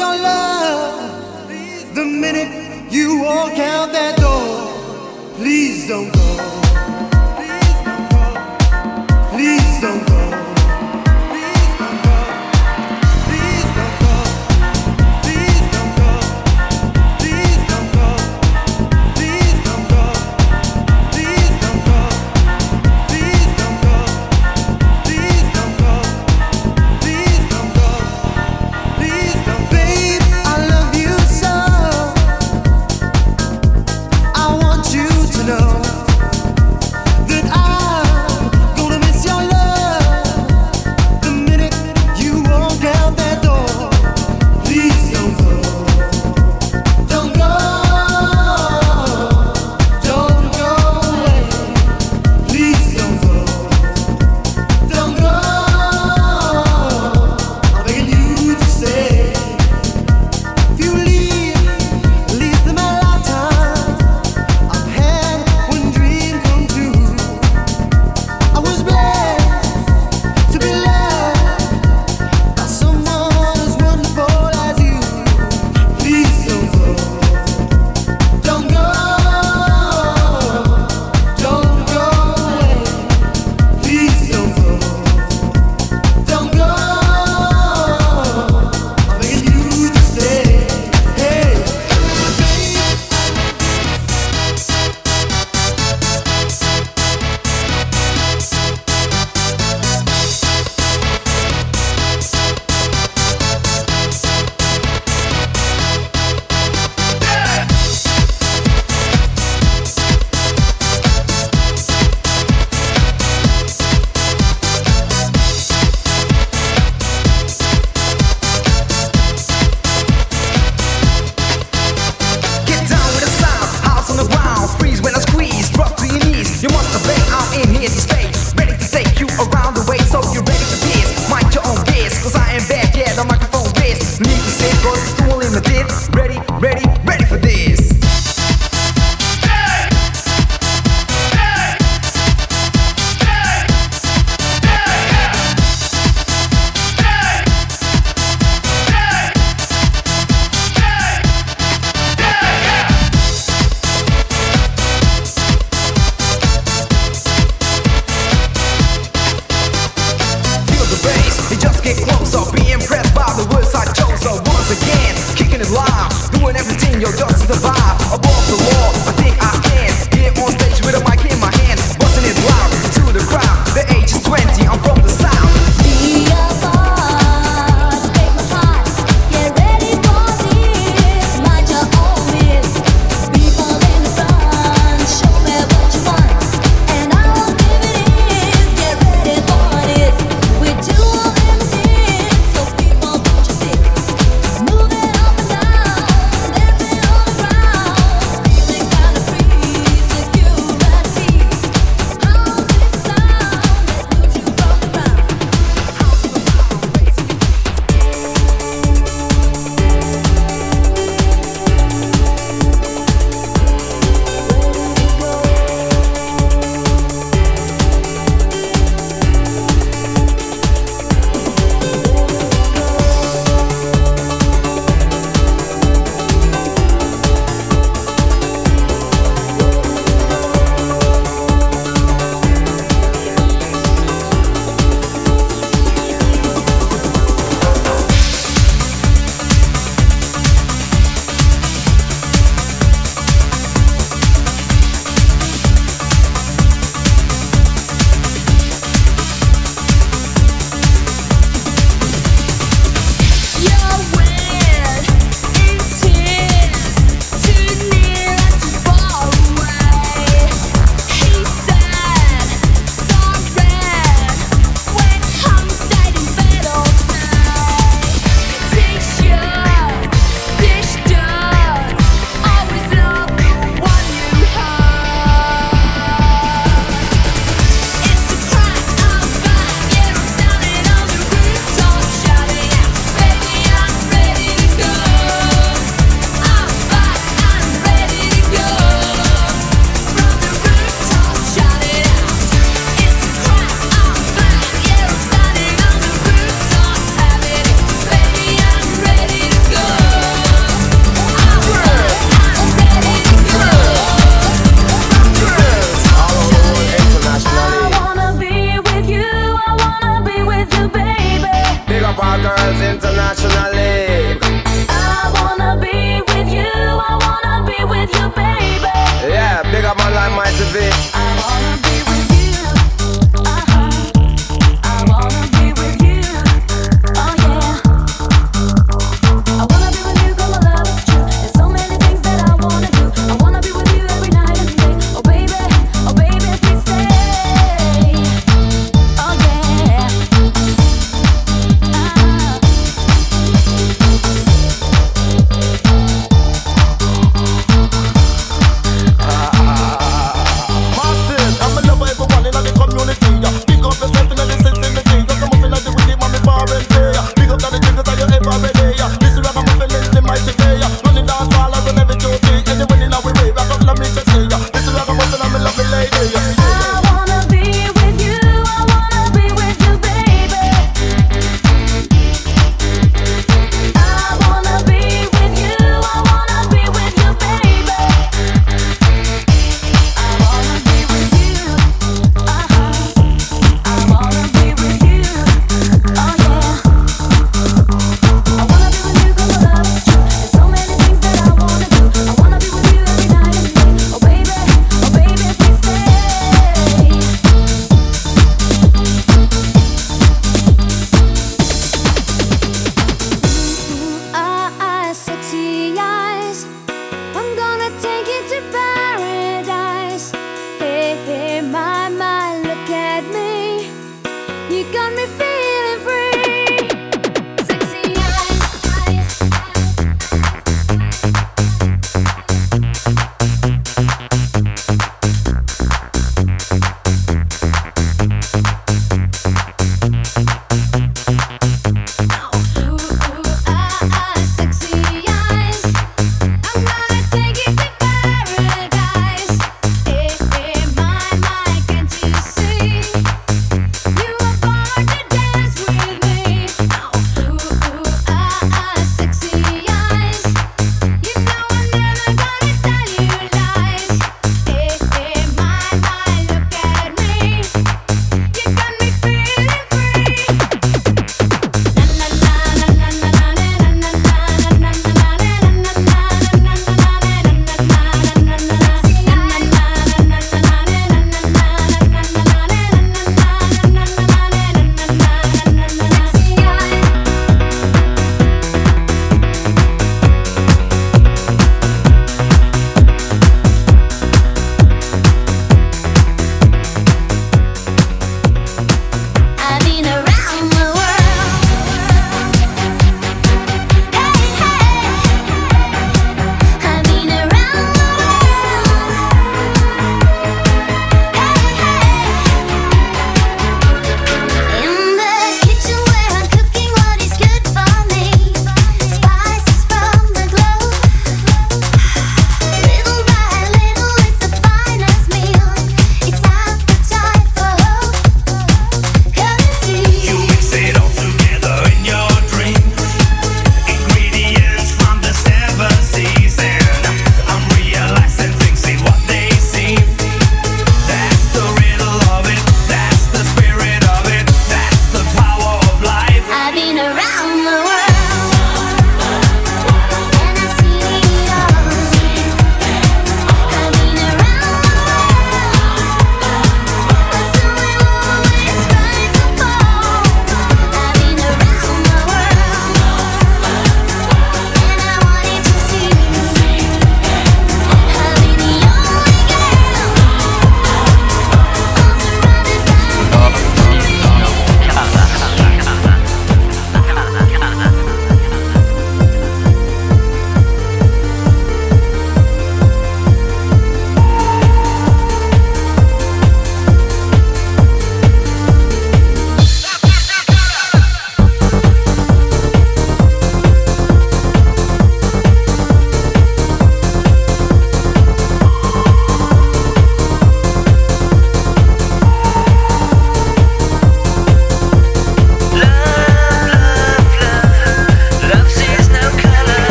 Your love. The minute you walk out that door, please don't go. Please don't go. Please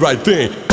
right, thing.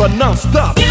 Forever, non-stop.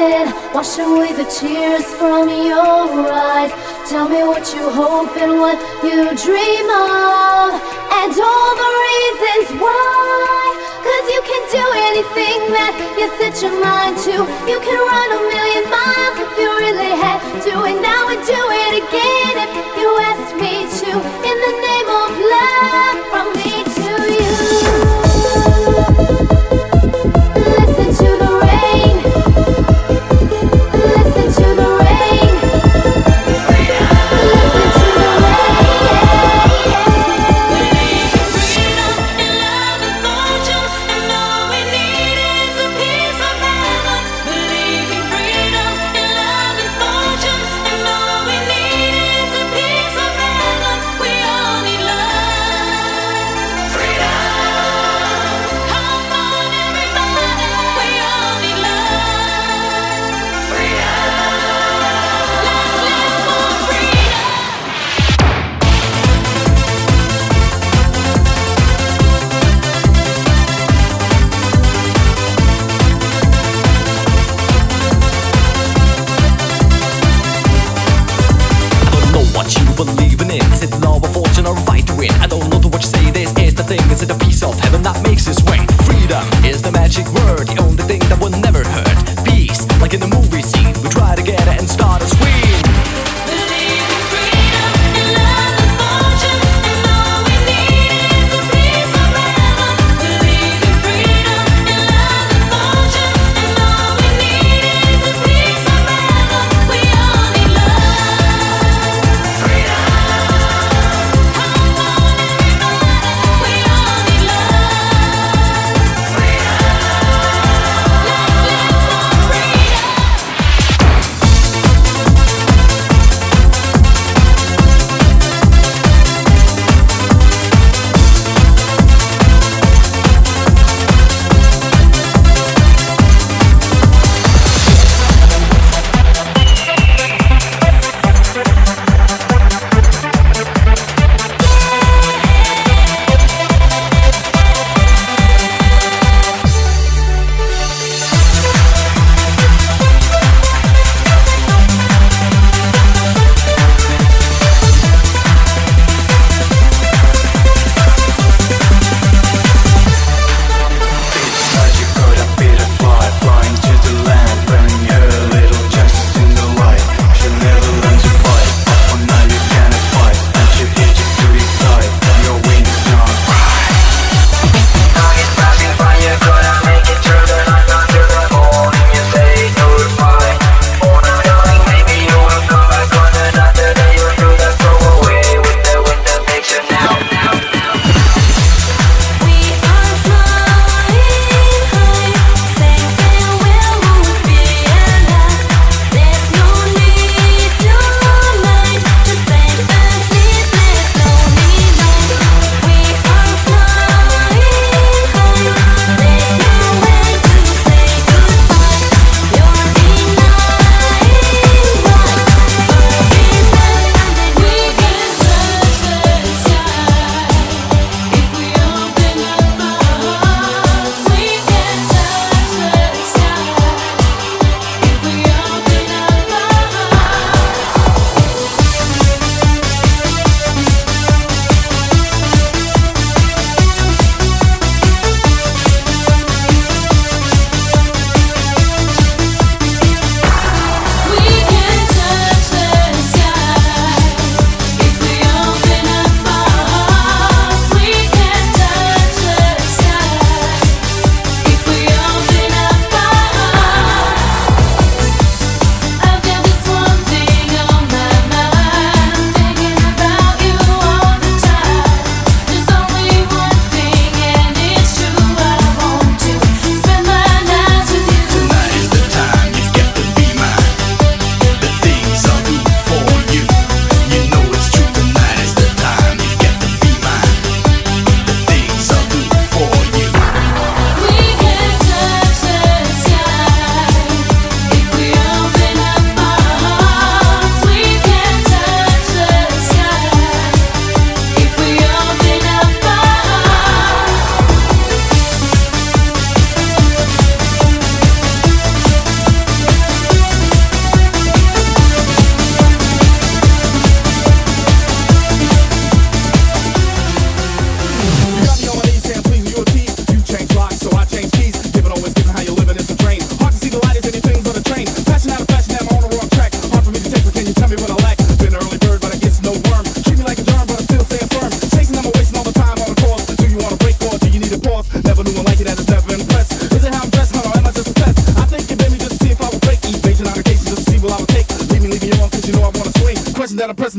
it, wash away the tears from your eyes. Tell me what you hope and what you dream of, and all the reasons why. Cause you can do anything that you set your mind to. You can run a million miles if you really have to, and I would do it again if you asked me to. In the name of love.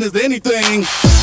Business anything.